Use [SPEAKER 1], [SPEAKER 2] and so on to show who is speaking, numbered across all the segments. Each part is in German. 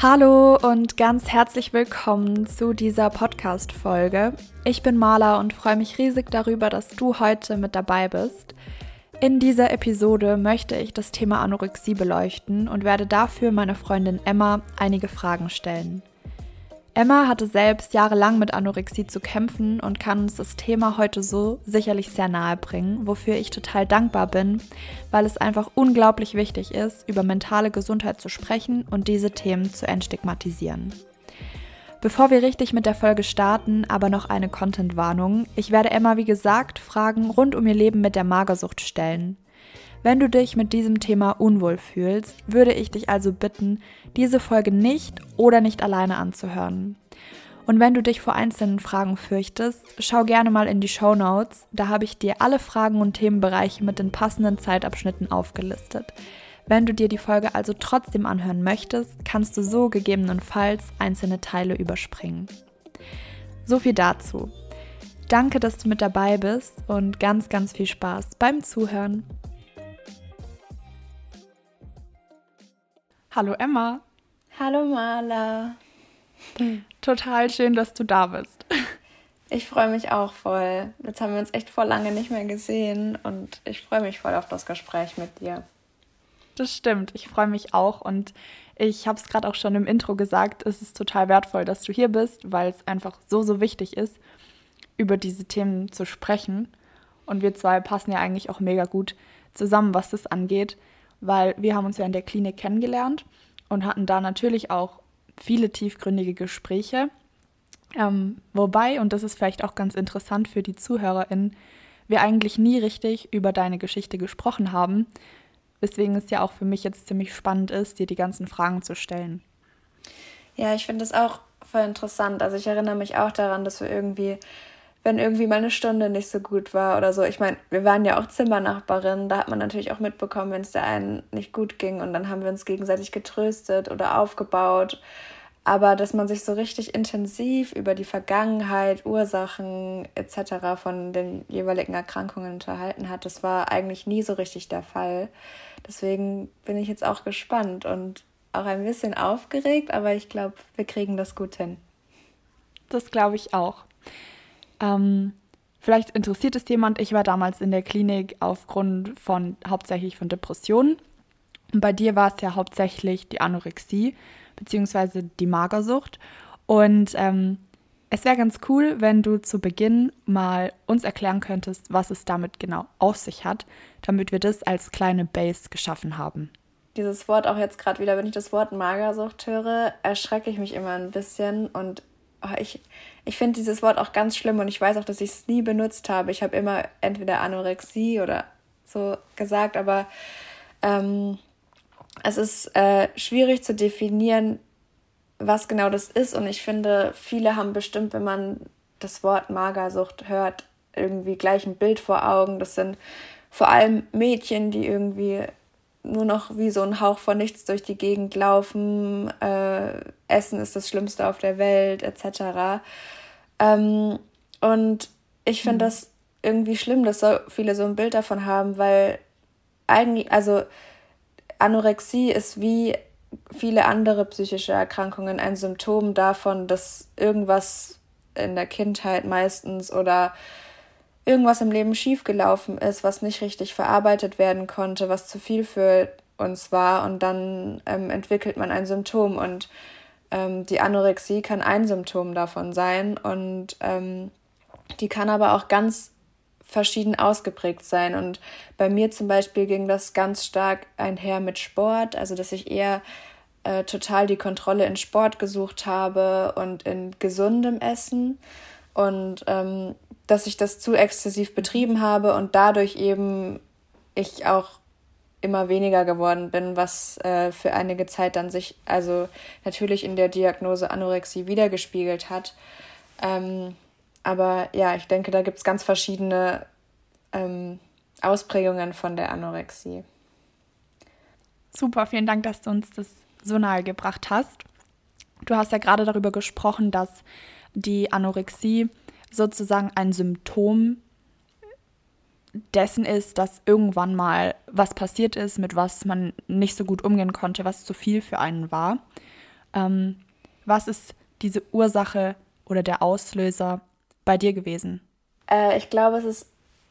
[SPEAKER 1] Hallo und ganz herzlich willkommen zu dieser Podcast-Folge. Ich bin Marla und freue mich riesig darüber, dass du heute mit dabei bist. In dieser Episode möchte ich das Thema Anorexie beleuchten und werde dafür meiner Freundin Emma einige Fragen stellen. Emma hatte selbst jahrelang mit Anorexie zu kämpfen und kann uns das Thema heute so sicherlich sehr nahe bringen, wofür ich total dankbar bin, weil es einfach unglaublich wichtig ist, über mentale Gesundheit zu sprechen und diese Themen zu entstigmatisieren. Bevor wir richtig mit der Folge starten, aber noch eine Content-Warnung. Ich werde Emma, wie gesagt, Fragen rund um ihr Leben mit der Magersucht stellen. Wenn du dich mit diesem Thema unwohl fühlst, würde ich dich also bitten, diese Folge nicht oder nicht alleine anzuhören. Und wenn du dich vor einzelnen Fragen fürchtest, schau gerne mal in die Show Notes. Da habe ich dir alle Fragen und Themenbereiche mit den passenden Zeitabschnitten aufgelistet. Wenn du dir die Folge also trotzdem anhören möchtest, kannst du so gegebenenfalls einzelne Teile überspringen. So viel dazu. Danke, dass du mit dabei bist und ganz, ganz viel Spaß beim Zuhören. Hallo Emma.
[SPEAKER 2] Hallo Marla.
[SPEAKER 1] Total schön, dass du da bist.
[SPEAKER 2] Ich freue mich auch voll. Jetzt haben wir uns echt vor lange nicht mehr gesehen und ich freue mich voll auf das Gespräch mit dir.
[SPEAKER 1] Das stimmt. Ich freue mich auch und ich habe es gerade auch schon im Intro gesagt, es ist total wertvoll, dass du hier bist, weil es einfach so, so wichtig ist, über diese Themen zu sprechen. Und wir zwei passen ja eigentlich auch mega gut zusammen, was das angeht weil wir haben uns ja in der Klinik kennengelernt und hatten da natürlich auch viele tiefgründige Gespräche. Ähm, wobei, und das ist vielleicht auch ganz interessant für die ZuhörerInnen, wir eigentlich nie richtig über deine Geschichte gesprochen haben, weswegen es ja auch für mich jetzt ziemlich spannend ist, dir die ganzen Fragen zu stellen.
[SPEAKER 2] Ja, ich finde das auch voll interessant. Also ich erinnere mich auch daran, dass wir irgendwie wenn irgendwie mal eine Stunde nicht so gut war oder so. Ich meine, wir waren ja auch Zimmernachbarinnen, da hat man natürlich auch mitbekommen, wenn es der einen nicht gut ging und dann haben wir uns gegenseitig getröstet oder aufgebaut. Aber dass man sich so richtig intensiv über die Vergangenheit, Ursachen etc. von den jeweiligen Erkrankungen unterhalten hat, das war eigentlich nie so richtig der Fall. Deswegen bin ich jetzt auch gespannt und auch ein bisschen aufgeregt, aber ich glaube, wir kriegen das gut hin.
[SPEAKER 1] Das glaube ich auch. Ähm, vielleicht interessiert es jemand, ich war damals in der Klinik aufgrund von hauptsächlich von Depressionen. Und bei dir war es ja hauptsächlich die Anorexie bzw. die Magersucht. Und ähm, es wäre ganz cool, wenn du zu Beginn mal uns erklären könntest, was es damit genau auf sich hat, damit wir das als kleine Base geschaffen haben.
[SPEAKER 2] Dieses Wort auch jetzt gerade wieder, wenn ich das Wort Magersucht höre, erschrecke ich mich immer ein bisschen und oh, ich, ich finde dieses Wort auch ganz schlimm und ich weiß auch, dass ich es nie benutzt habe. Ich habe immer entweder Anorexie oder so gesagt, aber ähm, es ist äh, schwierig zu definieren, was genau das ist. Und ich finde, viele haben bestimmt, wenn man das Wort Magersucht hört, irgendwie gleich ein Bild vor Augen. Das sind vor allem Mädchen, die irgendwie nur noch wie so ein Hauch von nichts durch die Gegend laufen, äh, Essen ist das Schlimmste auf der Welt, etc. Ähm, und ich finde mhm. das irgendwie schlimm, dass so viele so ein Bild davon haben, weil eigentlich, also Anorexie ist wie viele andere psychische Erkrankungen ein Symptom davon, dass irgendwas in der Kindheit meistens oder irgendwas im Leben schiefgelaufen ist, was nicht richtig verarbeitet werden konnte, was zu viel für uns war. Und dann ähm, entwickelt man ein Symptom und ähm, die Anorexie kann ein Symptom davon sein. Und ähm, die kann aber auch ganz verschieden ausgeprägt sein. Und bei mir zum Beispiel ging das ganz stark einher mit Sport, also dass ich eher äh, total die Kontrolle in Sport gesucht habe und in gesundem Essen und ähm, dass ich das zu exzessiv betrieben habe und dadurch eben ich auch immer weniger geworden bin, was äh, für einige Zeit dann sich also natürlich in der Diagnose Anorexie wiedergespiegelt hat. Ähm, aber ja, ich denke, da gibt es ganz verschiedene ähm, Ausprägungen von der Anorexie.
[SPEAKER 1] Super, vielen Dank, dass du uns das so nahe gebracht hast. Du hast ja gerade darüber gesprochen, dass die Anorexie sozusagen ein Symptom dessen ist, dass irgendwann mal was passiert ist, mit was man nicht so gut umgehen konnte, was zu viel für einen war. Ähm, was ist diese Ursache oder der Auslöser bei dir gewesen?
[SPEAKER 2] Äh, ich glaube, es ist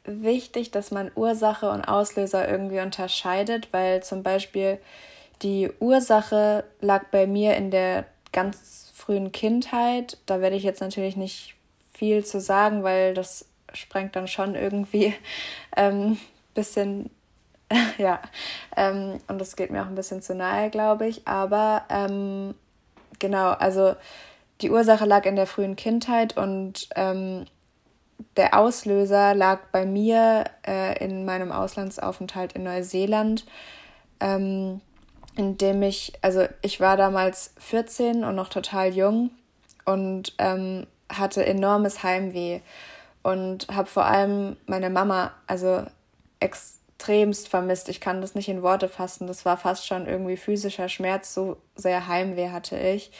[SPEAKER 2] wichtig, dass man Ursache und Auslöser irgendwie unterscheidet, weil zum Beispiel die Ursache lag bei mir in der ganz frühen Kindheit. Da werde ich jetzt natürlich nicht viel zu sagen, weil das sprengt dann schon irgendwie ein ähm, bisschen, ja, ähm, und das geht mir auch ein bisschen zu nahe, glaube ich. Aber ähm, genau, also die Ursache lag in der frühen Kindheit und ähm, der Auslöser lag bei mir äh, in meinem Auslandsaufenthalt in Neuseeland, ähm, in dem ich, also ich war damals 14 und noch total jung und ähm, hatte enormes Heimweh und habe vor allem meine Mama, also extremst vermisst. Ich kann das nicht in Worte fassen. Das war fast schon irgendwie physischer Schmerz, so sehr Heimweh hatte ich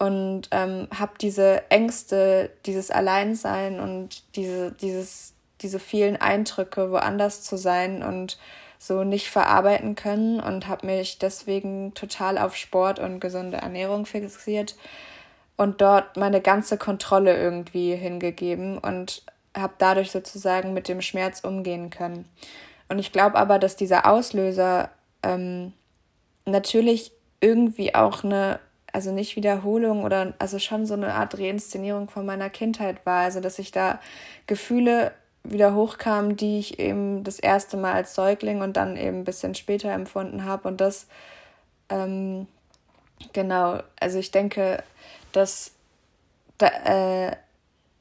[SPEAKER 2] und ähm, habe diese Ängste, dieses Alleinsein und diese, dieses, diese vielen Eindrücke, woanders zu sein und so nicht verarbeiten können und habe mich deswegen total auf Sport und gesunde Ernährung fixiert und dort meine ganze Kontrolle irgendwie hingegeben und habe dadurch sozusagen mit dem Schmerz umgehen können. Und ich glaube aber, dass dieser Auslöser ähm, natürlich irgendwie auch eine also nicht Wiederholung oder also schon so eine Art Reinszenierung von meiner Kindheit war. Also dass ich da Gefühle wieder hochkamen, die ich eben das erste Mal als Säugling und dann eben ein bisschen später empfunden habe. Und das, ähm, genau, also ich denke, dass da, äh,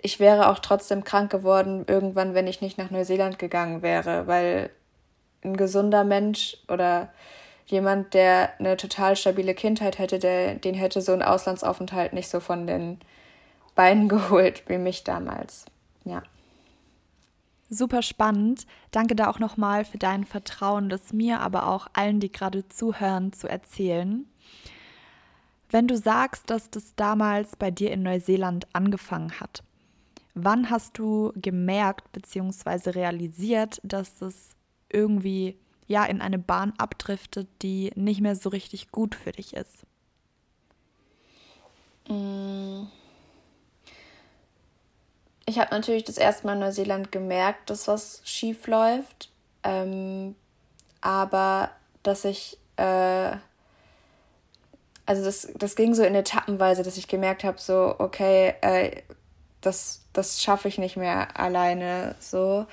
[SPEAKER 2] ich wäre auch trotzdem krank geworden irgendwann, wenn ich nicht nach Neuseeland gegangen wäre, weil ein gesunder Mensch oder jemand, der eine total stabile Kindheit hätte, der, den hätte so ein Auslandsaufenthalt nicht so von den Beinen geholt wie mich damals. Ja.
[SPEAKER 1] Super spannend. Danke da auch nochmal für dein Vertrauen, das mir, aber auch allen, die gerade zuhören, zu erzählen. Wenn du sagst, dass das damals bei dir in Neuseeland angefangen hat, wann hast du gemerkt bzw. realisiert, dass es irgendwie ja in eine Bahn abdriftet, die nicht mehr so richtig gut für dich ist?
[SPEAKER 2] Mm. Ich habe natürlich das erste Mal in Neuseeland gemerkt, dass was schief läuft, ähm, aber dass ich, äh, also das, das ging so in Etappenweise, dass ich gemerkt habe, so, okay, äh, das, das schaffe ich nicht mehr alleine, so.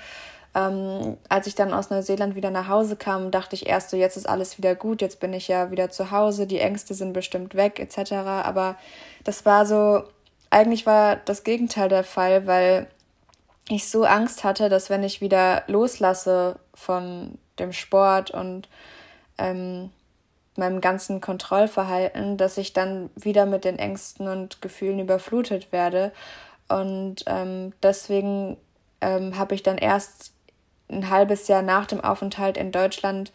[SPEAKER 2] Ähm, als ich dann aus Neuseeland wieder nach Hause kam, dachte ich erst so, jetzt ist alles wieder gut, jetzt bin ich ja wieder zu Hause, die Ängste sind bestimmt weg, etc. Aber das war so, eigentlich war das Gegenteil der Fall, weil ich so Angst hatte, dass wenn ich wieder loslasse von dem Sport und ähm, meinem ganzen Kontrollverhalten, dass ich dann wieder mit den Ängsten und Gefühlen überflutet werde. Und ähm, deswegen ähm, habe ich dann erst ein halbes Jahr nach dem Aufenthalt in Deutschland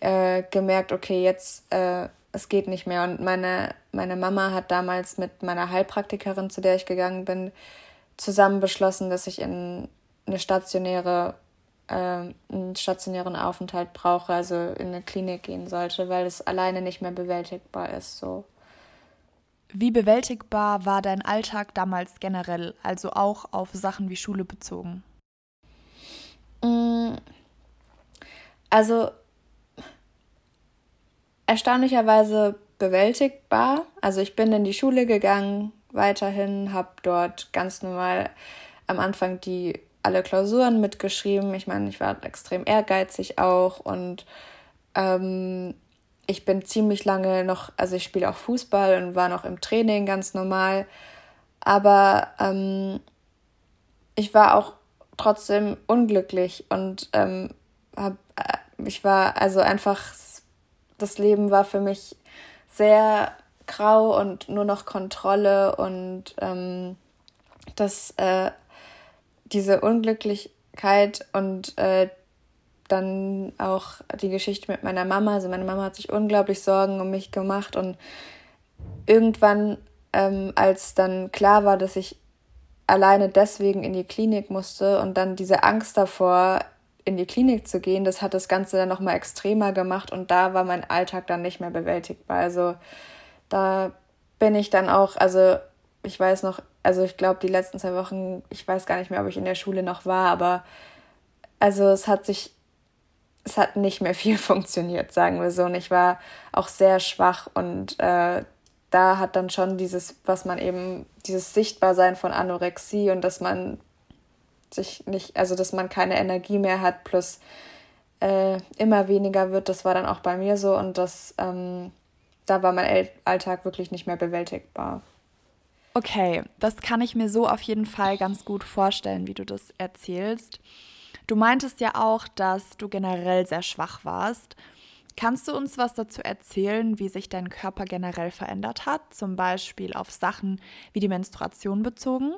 [SPEAKER 2] äh, gemerkt, okay, jetzt äh, es geht nicht mehr. Und meine, meine Mama hat damals mit meiner Heilpraktikerin, zu der ich gegangen bin, zusammen beschlossen, dass ich in eine stationäre, äh, einen stationären Aufenthalt brauche, also in eine Klinik gehen sollte, weil es alleine nicht mehr bewältigbar ist. So.
[SPEAKER 1] Wie bewältigbar war dein Alltag damals generell, also auch auf Sachen wie Schule bezogen?
[SPEAKER 2] Mm. Also erstaunlicherweise bewältigbar. Also ich bin in die Schule gegangen, weiterhin, habe dort ganz normal am Anfang die alle Klausuren mitgeschrieben. Ich meine, ich war extrem ehrgeizig auch und ähm, ich bin ziemlich lange noch, also ich spiele auch Fußball und war noch im Training ganz normal. Aber ähm, ich war auch trotzdem unglücklich und ähm, hab, äh, ich war also einfach, das Leben war für mich sehr grau und nur noch Kontrolle und ähm, das, äh, diese Unglücklichkeit und äh, dann auch die Geschichte mit meiner Mama. Also meine Mama hat sich unglaublich Sorgen um mich gemacht und irgendwann, ähm, als dann klar war, dass ich alleine deswegen in die Klinik musste und dann diese Angst davor, in die Klinik zu gehen, das hat das Ganze dann nochmal extremer gemacht und da war mein Alltag dann nicht mehr bewältigbar. Also da bin ich dann auch, also ich weiß noch, also ich glaube die letzten zwei Wochen, ich weiß gar nicht mehr, ob ich in der Schule noch war, aber also es hat sich, es hat nicht mehr viel funktioniert, sagen wir so. Und ich war auch sehr schwach und äh, da hat dann schon dieses, was man eben, dieses Sichtbarsein von Anorexie und dass man sich nicht, also dass man keine Energie mehr hat, plus äh, immer weniger wird, das war dann auch bei mir so und das, ähm, da war mein Alltag wirklich nicht mehr bewältigbar.
[SPEAKER 1] Okay, das kann ich mir so auf jeden Fall ganz gut vorstellen, wie du das erzählst. Du meintest ja auch, dass du generell sehr schwach warst. Kannst du uns was dazu erzählen, wie sich dein Körper generell verändert hat, zum Beispiel auf Sachen wie die Menstruation bezogen?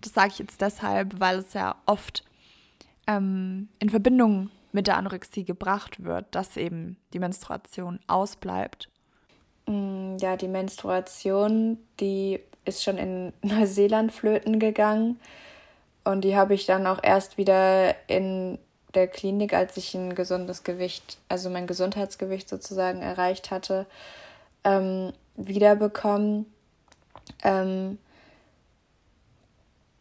[SPEAKER 1] Das sage ich jetzt deshalb, weil es ja oft ähm, in Verbindung mit der Anorexie gebracht wird, dass eben die Menstruation ausbleibt.
[SPEAKER 2] Mm, ja, die Menstruation, die ist schon in Neuseeland flöten gegangen und die habe ich dann auch erst wieder in der Klinik, als ich ein gesundes Gewicht, also mein Gesundheitsgewicht sozusagen erreicht hatte, ähm, wiederbekommen. Ähm,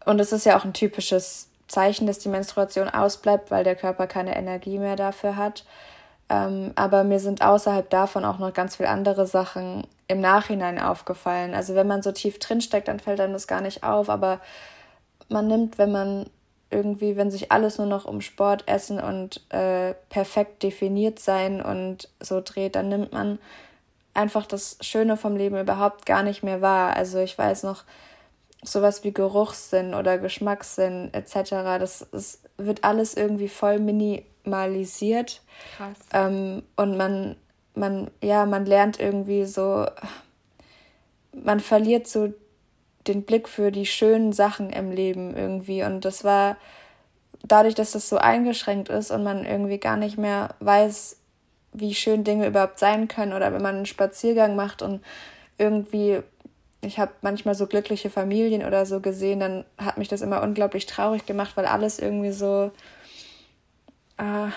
[SPEAKER 2] und es ist ja auch ein typisches Zeichen, dass die Menstruation ausbleibt, weil der Körper keine Energie mehr dafür hat. Ähm, aber mir sind außerhalb davon auch noch ganz viele andere Sachen im Nachhinein aufgefallen. Also wenn man so tief drinsteckt, dann fällt einem das gar nicht auf. Aber man nimmt, wenn man irgendwie, wenn sich alles nur noch um Sport, Essen und äh, perfekt definiert sein und so dreht, dann nimmt man einfach das Schöne vom Leben überhaupt gar nicht mehr wahr. Also ich weiß noch, sowas wie Geruchssinn oder Geschmackssinn etc., das, das wird alles irgendwie voll minimalisiert. Krass. Ähm, und man, man, ja, man lernt irgendwie so, man verliert so den Blick für die schönen Sachen im Leben irgendwie. Und das war dadurch, dass das so eingeschränkt ist und man irgendwie gar nicht mehr weiß, wie schön Dinge überhaupt sein können oder wenn man einen Spaziergang macht und irgendwie, ich habe manchmal so glückliche Familien oder so gesehen, dann hat mich das immer unglaublich traurig gemacht, weil alles irgendwie so äh,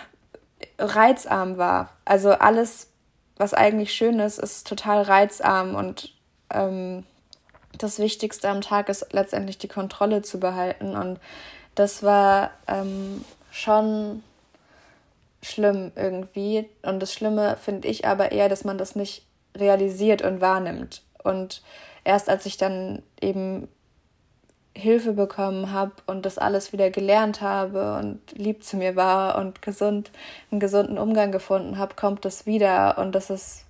[SPEAKER 2] reizarm war. Also alles, was eigentlich schön ist, ist total reizarm und ähm, das Wichtigste am Tag ist letztendlich die Kontrolle zu behalten. Und das war ähm, schon schlimm irgendwie. Und das Schlimme finde ich aber eher, dass man das nicht realisiert und wahrnimmt. Und erst als ich dann eben Hilfe bekommen habe und das alles wieder gelernt habe und lieb zu mir war und gesund, einen gesunden Umgang gefunden habe, kommt das wieder und das ist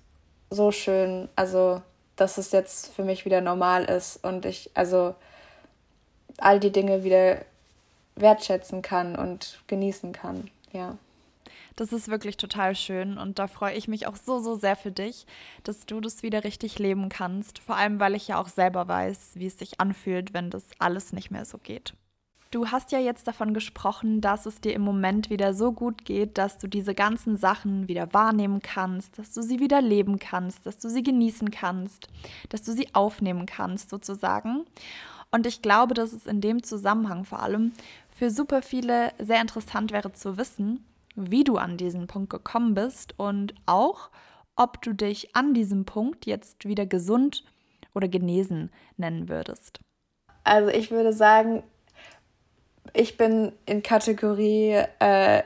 [SPEAKER 2] so schön. Also dass es jetzt für mich wieder normal ist und ich also all die Dinge wieder wertschätzen kann und genießen kann. Ja.
[SPEAKER 1] Das ist wirklich total schön und da freue ich mich auch so, so sehr für dich, dass du das wieder richtig leben kannst. Vor allem, weil ich ja auch selber weiß, wie es sich anfühlt, wenn das alles nicht mehr so geht. Du hast ja jetzt davon gesprochen, dass es dir im Moment wieder so gut geht, dass du diese ganzen Sachen wieder wahrnehmen kannst, dass du sie wieder leben kannst, dass du sie genießen kannst, dass du sie aufnehmen kannst sozusagen. Und ich glaube, dass es in dem Zusammenhang vor allem für super viele sehr interessant wäre zu wissen, wie du an diesen Punkt gekommen bist und auch, ob du dich an diesem Punkt jetzt wieder gesund oder genesen nennen würdest.
[SPEAKER 2] Also ich würde sagen, ich bin in Kategorie äh,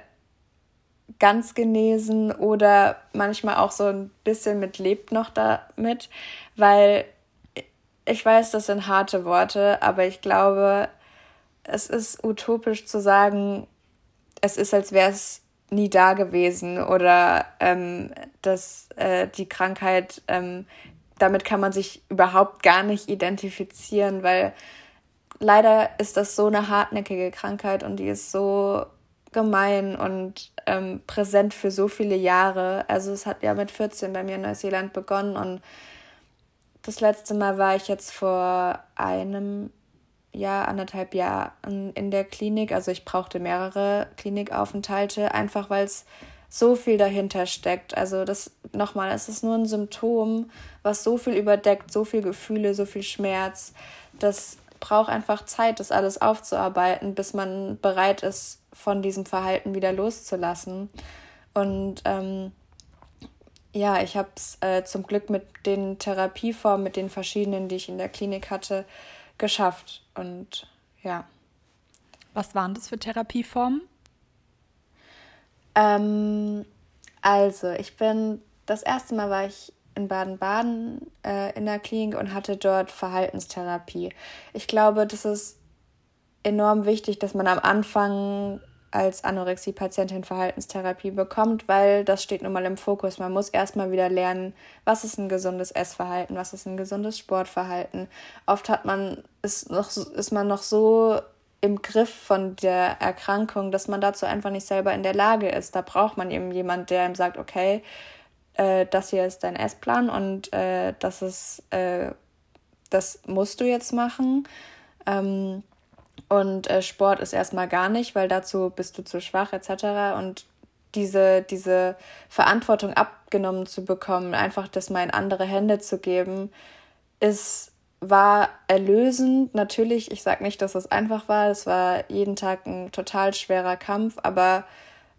[SPEAKER 2] ganz genesen oder manchmal auch so ein bisschen mit lebt noch damit, weil ich weiß, das sind harte Worte, aber ich glaube, es ist utopisch zu sagen, es ist, als wäre es nie da gewesen oder ähm, dass äh, die Krankheit, ähm, damit kann man sich überhaupt gar nicht identifizieren, weil leider ist das so eine hartnäckige Krankheit und die ist so gemein und ähm, präsent für so viele Jahre. Also es hat ja mit 14 bei mir in Neuseeland begonnen und das letzte Mal war ich jetzt vor einem Jahr, anderthalb Jahren in der Klinik. Also ich brauchte mehrere Klinikaufenthalte, einfach weil es so viel dahinter steckt. Also das nochmal, es ist nur ein Symptom, was so viel überdeckt, so viel Gefühle, so viel Schmerz. Das braucht einfach Zeit, das alles aufzuarbeiten, bis man bereit ist, von diesem Verhalten wieder loszulassen. Und ähm, ja, ich habe es äh, zum Glück mit den Therapieformen, mit den verschiedenen, die ich in der Klinik hatte, geschafft. Und ja.
[SPEAKER 1] Was waren das für Therapieformen?
[SPEAKER 2] Ähm, also, ich bin, das erste Mal war ich in Baden-Baden äh, in der Klinik und hatte dort Verhaltenstherapie. Ich glaube, das ist enorm wichtig, dass man am Anfang als Anorexie-Patientin Verhaltenstherapie bekommt, weil das steht nun mal im Fokus. Man muss erstmal wieder lernen, was ist ein gesundes Essverhalten, was ist ein gesundes Sportverhalten. Oft hat man, ist, noch, ist man noch so im Griff von der Erkrankung, dass man dazu einfach nicht selber in der Lage ist. Da braucht man eben jemand, der ihm sagt, okay, äh, das hier ist dein Essplan und äh, das ist, äh, das musst du jetzt machen. Ähm, und äh, Sport ist erstmal gar nicht, weil dazu bist du zu schwach etc. Und diese, diese Verantwortung abgenommen zu bekommen, einfach das mal in andere Hände zu geben, ist war erlösend. Natürlich, ich sage nicht, dass es einfach war. Es war jeden Tag ein total schwerer Kampf, aber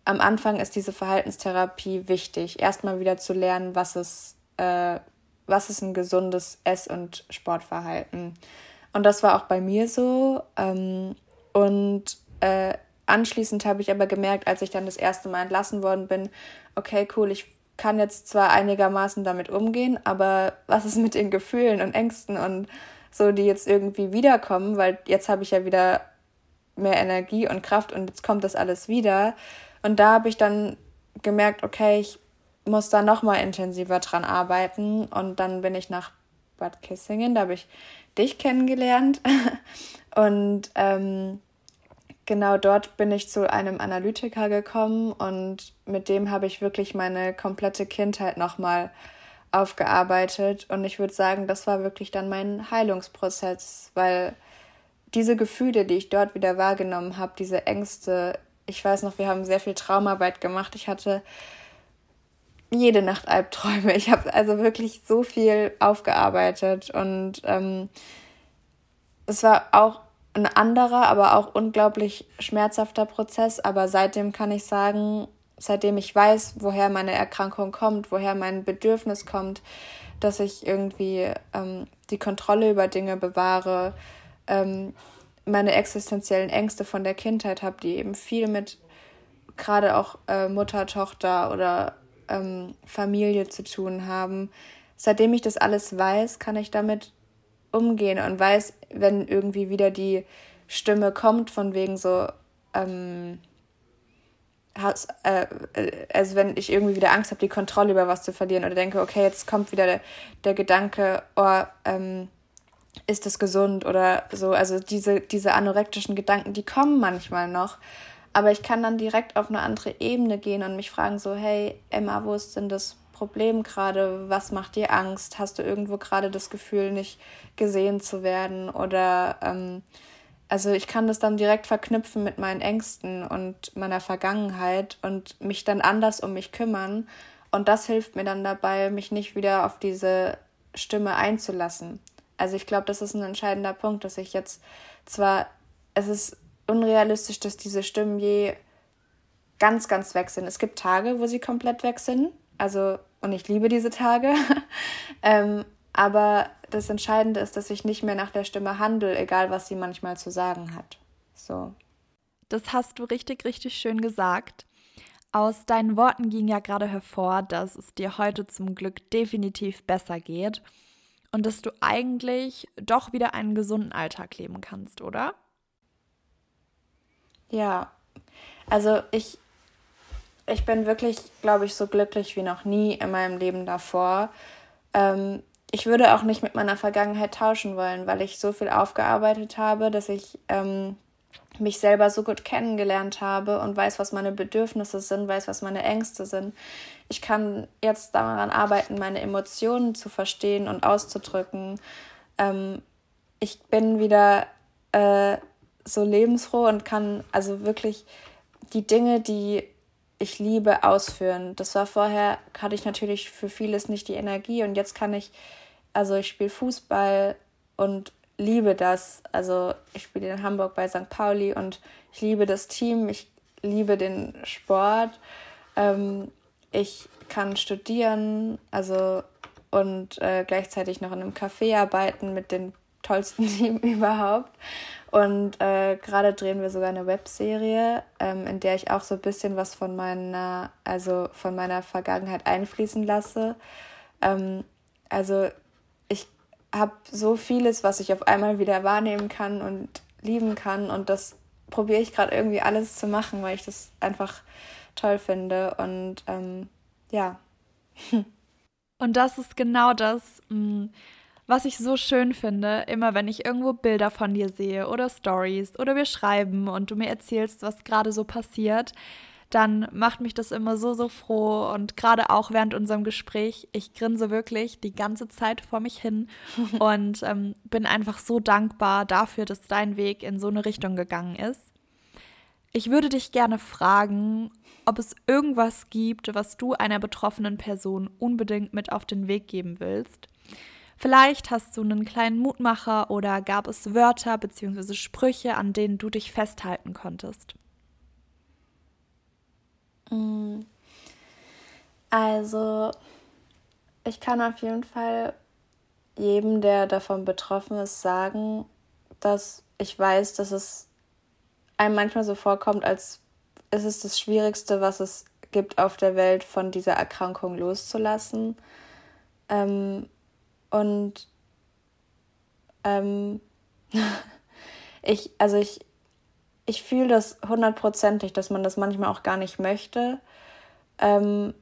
[SPEAKER 2] am Anfang ist diese Verhaltenstherapie wichtig. Erstmal wieder zu lernen, was ist, äh, was ist ein gesundes Ess- und Sportverhalten. Und das war auch bei mir so. Ähm, und äh, anschließend habe ich aber gemerkt, als ich dann das erste Mal entlassen worden bin, okay, cool, ich kann jetzt zwar einigermaßen damit umgehen, aber was ist mit den Gefühlen und Ängsten und so, die jetzt irgendwie wiederkommen, weil jetzt habe ich ja wieder mehr Energie und Kraft und jetzt kommt das alles wieder. Und da habe ich dann gemerkt, okay, ich muss da noch mal intensiver dran arbeiten und dann bin ich nach Bad Kissingen, da habe ich dich kennengelernt und ähm, genau dort bin ich zu einem Analytiker gekommen und mit dem habe ich wirklich meine komplette Kindheit nochmal aufgearbeitet. Und ich würde sagen, das war wirklich dann mein Heilungsprozess, weil diese Gefühle, die ich dort wieder wahrgenommen habe, diese Ängste, ich weiß noch, wir haben sehr viel Traumarbeit gemacht. Ich hatte jede Nacht Albträume. Ich habe also wirklich so viel aufgearbeitet und ähm, es war auch ein anderer, aber auch unglaublich schmerzhafter Prozess. Aber seitdem kann ich sagen, seitdem ich weiß, woher meine Erkrankung kommt, woher mein Bedürfnis kommt, dass ich irgendwie ähm, die Kontrolle über Dinge bewahre, ähm, meine existenziellen Ängste von der Kindheit habe, die eben viel mit gerade auch äh, Mutter, Tochter oder ähm, Familie zu tun haben. Seitdem ich das alles weiß, kann ich damit umgehen und weiß, wenn irgendwie wieder die Stimme kommt, von wegen so, ähm, has, äh, also wenn ich irgendwie wieder Angst habe, die Kontrolle über was zu verlieren oder denke, okay, jetzt kommt wieder der, der Gedanke, oh, ähm, ist es gesund oder so, also diese, diese anorektischen Gedanken, die kommen manchmal noch, aber ich kann dann direkt auf eine andere Ebene gehen und mich fragen so, hey, Emma, wo ist denn das Problem gerade? Was macht dir Angst? Hast du irgendwo gerade das Gefühl, nicht gesehen zu werden? Oder ähm, also ich kann das dann direkt verknüpfen mit meinen Ängsten und meiner Vergangenheit und mich dann anders um mich kümmern. Und das hilft mir dann dabei, mich nicht wieder auf diese Stimme einzulassen. Also ich glaube, das ist ein entscheidender Punkt, dass ich jetzt zwar, es ist unrealistisch, dass diese Stimmen je ganz, ganz weg sind. Es gibt Tage, wo sie komplett weg sind. Also und ich liebe diese Tage. ähm, aber das Entscheidende ist, dass ich nicht mehr nach der Stimme handle, egal was sie manchmal zu sagen hat. So.
[SPEAKER 1] Das hast du richtig, richtig schön gesagt. Aus deinen Worten ging ja gerade hervor, dass es dir heute zum Glück definitiv besser geht und dass du eigentlich doch wieder einen gesunden Alltag leben kannst, oder?
[SPEAKER 2] Ja, also ich ich bin wirklich, glaube ich, so glücklich wie noch nie in meinem Leben davor. Ähm, ich würde auch nicht mit meiner Vergangenheit tauschen wollen, weil ich so viel aufgearbeitet habe, dass ich ähm, mich selber so gut kennengelernt habe und weiß, was meine Bedürfnisse sind, weiß, was meine Ängste sind. Ich kann jetzt daran arbeiten, meine Emotionen zu verstehen und auszudrücken. Ähm, ich bin wieder äh, so lebensfroh und kann also wirklich die Dinge, die ich liebe Ausführen. Das war vorher, hatte ich natürlich für vieles nicht die Energie und jetzt kann ich, also ich spiele Fußball und liebe das. Also ich spiele in Hamburg bei St. Pauli und ich liebe das Team, ich liebe den Sport. Ähm, ich kann studieren, also und äh, gleichzeitig noch in einem Café arbeiten mit dem tollsten Team überhaupt. Und äh, gerade drehen wir sogar eine Webserie, ähm, in der ich auch so ein bisschen was von meiner, also von meiner Vergangenheit einfließen lasse. Ähm, also habe so vieles, was ich auf einmal wieder wahrnehmen kann und lieben kann. Und das probiere ich gerade irgendwie alles zu machen, weil ich das einfach toll finde. Und ähm, ja.
[SPEAKER 1] Und das ist genau das, mm, was ich so schön finde, immer wenn ich irgendwo Bilder von dir sehe oder Stories oder wir schreiben und du mir erzählst, was gerade so passiert, dann macht mich das immer so, so froh. Und gerade auch während unserem Gespräch, ich grinse wirklich die ganze Zeit vor mich hin und ähm, bin einfach so dankbar dafür, dass dein Weg in so eine Richtung gegangen ist. Ich würde dich gerne fragen, ob es irgendwas gibt, was du einer betroffenen Person unbedingt mit auf den Weg geben willst. Vielleicht hast du einen kleinen Mutmacher oder gab es Wörter bzw. Sprüche, an denen du dich festhalten konntest.
[SPEAKER 2] Mm. Also, ich kann auf jeden Fall jedem, der davon betroffen ist, sagen, dass ich weiß, dass es einem manchmal so vorkommt, als ist es das Schwierigste, was es gibt auf der Welt, von dieser Erkrankung loszulassen. Ähm, und ähm, ich, also ich, ich fühle das hundertprozentig, dass man das manchmal auch gar nicht möchte. Ähm,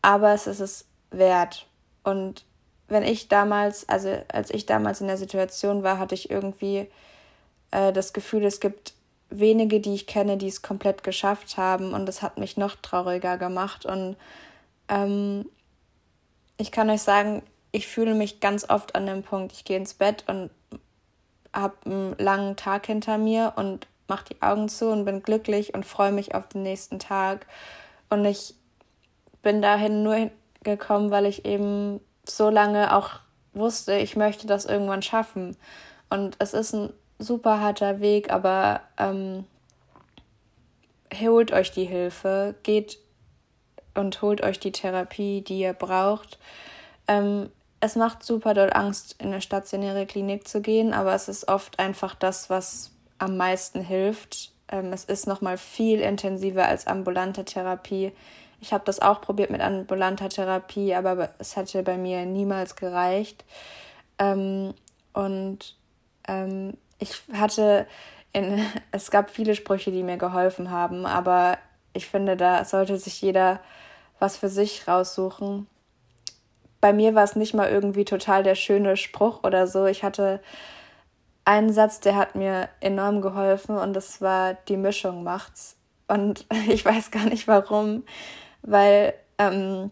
[SPEAKER 2] aber es ist es wert. Und wenn ich damals, also als ich damals in der Situation war, hatte ich irgendwie äh, das Gefühl, es gibt wenige, die ich kenne, die es komplett geschafft haben. Und das hat mich noch trauriger gemacht. Und ähm, ich kann euch sagen, ich fühle mich ganz oft an dem Punkt, ich gehe ins Bett und habe einen langen Tag hinter mir und mache die Augen zu und bin glücklich und freue mich auf den nächsten Tag. Und ich bin dahin nur gekommen, weil ich eben so lange auch wusste, ich möchte das irgendwann schaffen. Und es ist ein super harter Weg, aber ähm, holt euch die Hilfe, geht und holt euch die Therapie, die ihr braucht. Ähm, es macht super doll Angst, in eine stationäre Klinik zu gehen, aber es ist oft einfach das, was am meisten hilft. Ähm, es ist nochmal viel intensiver als ambulante Therapie. Ich habe das auch probiert mit ambulanter Therapie, aber es hätte bei mir niemals gereicht. Ähm, und ähm, ich hatte in, es gab viele Sprüche, die mir geholfen haben, aber ich finde, da sollte sich jeder was für sich raussuchen. Bei mir war es nicht mal irgendwie total der schöne Spruch oder so. Ich hatte einen Satz, der hat mir enorm geholfen und das war die Mischung macht's. Und ich weiß gar nicht warum, weil ähm,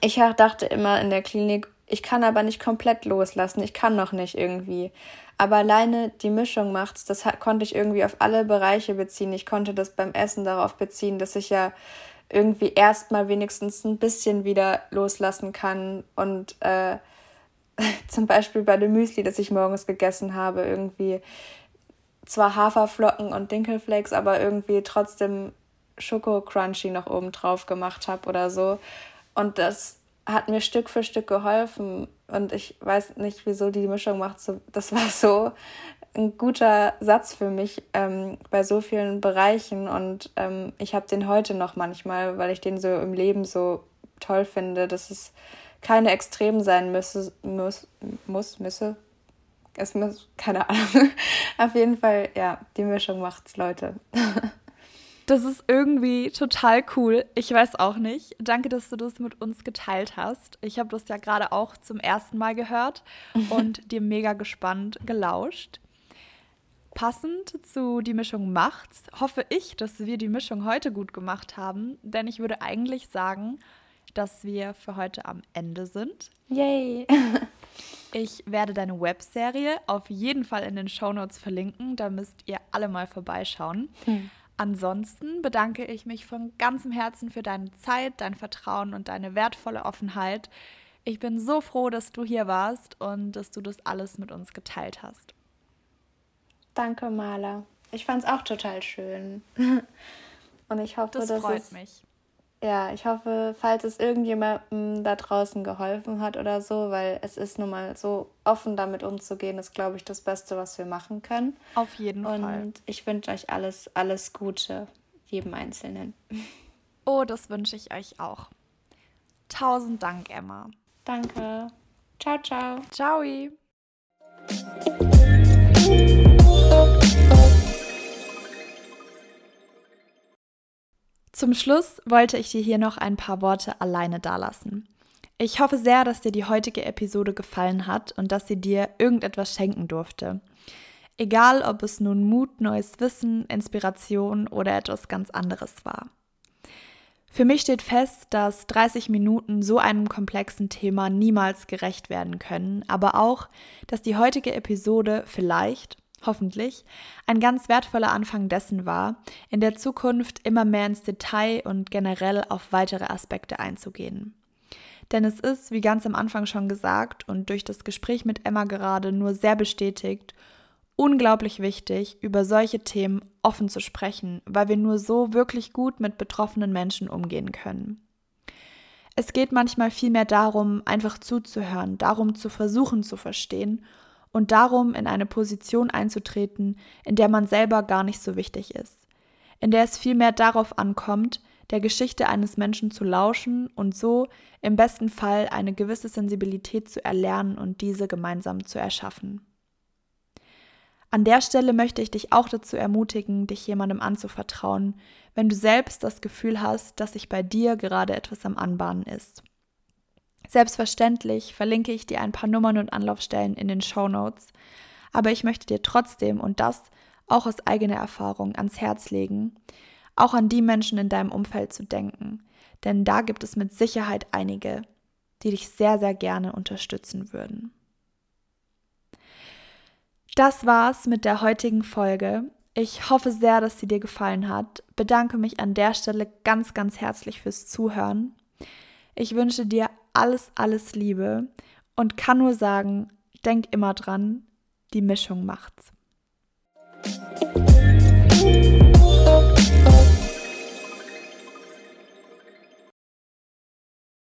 [SPEAKER 2] ich dachte immer in der Klinik, ich kann aber nicht komplett loslassen, ich kann noch nicht irgendwie. Aber alleine die Mischung macht's, das konnte ich irgendwie auf alle Bereiche beziehen. Ich konnte das beim Essen darauf beziehen, dass ich ja irgendwie erstmal wenigstens ein bisschen wieder loslassen kann und äh, zum Beispiel bei dem Müsli, das ich morgens gegessen habe, irgendwie zwar Haferflocken und Dinkelflakes, aber irgendwie trotzdem Schoko Crunchy noch oben drauf gemacht habe oder so. Und das hat mir Stück für Stück geholfen, und ich weiß nicht, wieso die Mischung macht. So, das war so ein guter Satz für mich ähm, bei so vielen Bereichen. Und ähm, ich habe den heute noch manchmal, weil ich den so im Leben so toll finde, dass es keine Extrem sein müsse, muss, muss, müsse. Es muss, keine Ahnung. Auf jeden Fall, ja, die Mischung macht's, Leute.
[SPEAKER 1] Das ist irgendwie total cool. Ich weiß auch nicht. Danke, dass du das mit uns geteilt hast. Ich habe das ja gerade auch zum ersten Mal gehört und dir mega gespannt gelauscht. Passend zu die Mischung macht's, hoffe ich, dass wir die Mischung heute gut gemacht haben, denn ich würde eigentlich sagen, dass wir für heute am Ende sind. Yay! ich werde deine Webserie auf jeden Fall in den Shownotes verlinken, da müsst ihr alle mal vorbeischauen. Hm. Ansonsten bedanke ich mich von ganzem Herzen für deine Zeit, dein Vertrauen und deine wertvolle Offenheit. Ich bin so froh, dass du hier warst und dass du das alles mit uns geteilt hast.
[SPEAKER 2] Danke, Maler. Ich fand es auch total schön. und ich hoffe, das freut es, mich. Ja, ich hoffe, falls es irgendjemandem da draußen geholfen hat oder so, weil es ist nun mal so offen damit umzugehen, ist, glaube ich, das Beste, was wir machen können.
[SPEAKER 1] Auf jeden
[SPEAKER 2] Und
[SPEAKER 1] Fall.
[SPEAKER 2] Und ich wünsche euch alles, alles Gute, jedem Einzelnen.
[SPEAKER 1] Oh, das wünsche ich euch auch. Tausend Dank, Emma.
[SPEAKER 2] Danke. Ciao, ciao.
[SPEAKER 1] Ciao. Zum Schluss wollte ich dir hier noch ein paar Worte alleine dalassen. Ich hoffe sehr, dass dir die heutige Episode gefallen hat und dass sie dir irgendetwas schenken durfte. Egal, ob es nun Mut, neues Wissen, Inspiration oder etwas ganz anderes war. Für mich steht fest, dass 30 Minuten so einem komplexen Thema niemals gerecht werden können, aber auch, dass die heutige Episode vielleicht, hoffentlich, ein ganz wertvoller Anfang dessen war, in der Zukunft immer mehr ins Detail und generell auf weitere Aspekte einzugehen. Denn es ist, wie ganz am Anfang schon gesagt und durch das Gespräch mit Emma gerade nur sehr bestätigt, unglaublich wichtig, über solche Themen offen zu sprechen, weil wir nur so wirklich gut mit betroffenen Menschen umgehen können. Es geht manchmal vielmehr darum, einfach zuzuhören, darum zu versuchen zu verstehen und darum, in eine Position einzutreten, in der man selber gar nicht so wichtig ist, in der es vielmehr darauf ankommt, der Geschichte eines Menschen zu lauschen und so im besten Fall eine gewisse Sensibilität zu erlernen und diese gemeinsam zu erschaffen. An der Stelle möchte ich dich auch dazu ermutigen, dich jemandem anzuvertrauen, wenn du selbst das Gefühl hast, dass sich bei dir gerade etwas am Anbahnen ist. Selbstverständlich verlinke ich dir ein paar Nummern und Anlaufstellen in den Show Notes, aber ich möchte dir trotzdem und das auch aus eigener Erfahrung ans Herz legen, auch an die Menschen in deinem Umfeld zu denken, denn da gibt es mit Sicherheit einige, die dich sehr, sehr gerne unterstützen würden. Das war's mit der heutigen Folge. Ich hoffe sehr, dass sie dir gefallen hat. Bedanke mich an der Stelle ganz, ganz herzlich fürs Zuhören. Ich wünsche dir alles, alles liebe und kann nur sagen, denk immer dran, die Mischung macht's.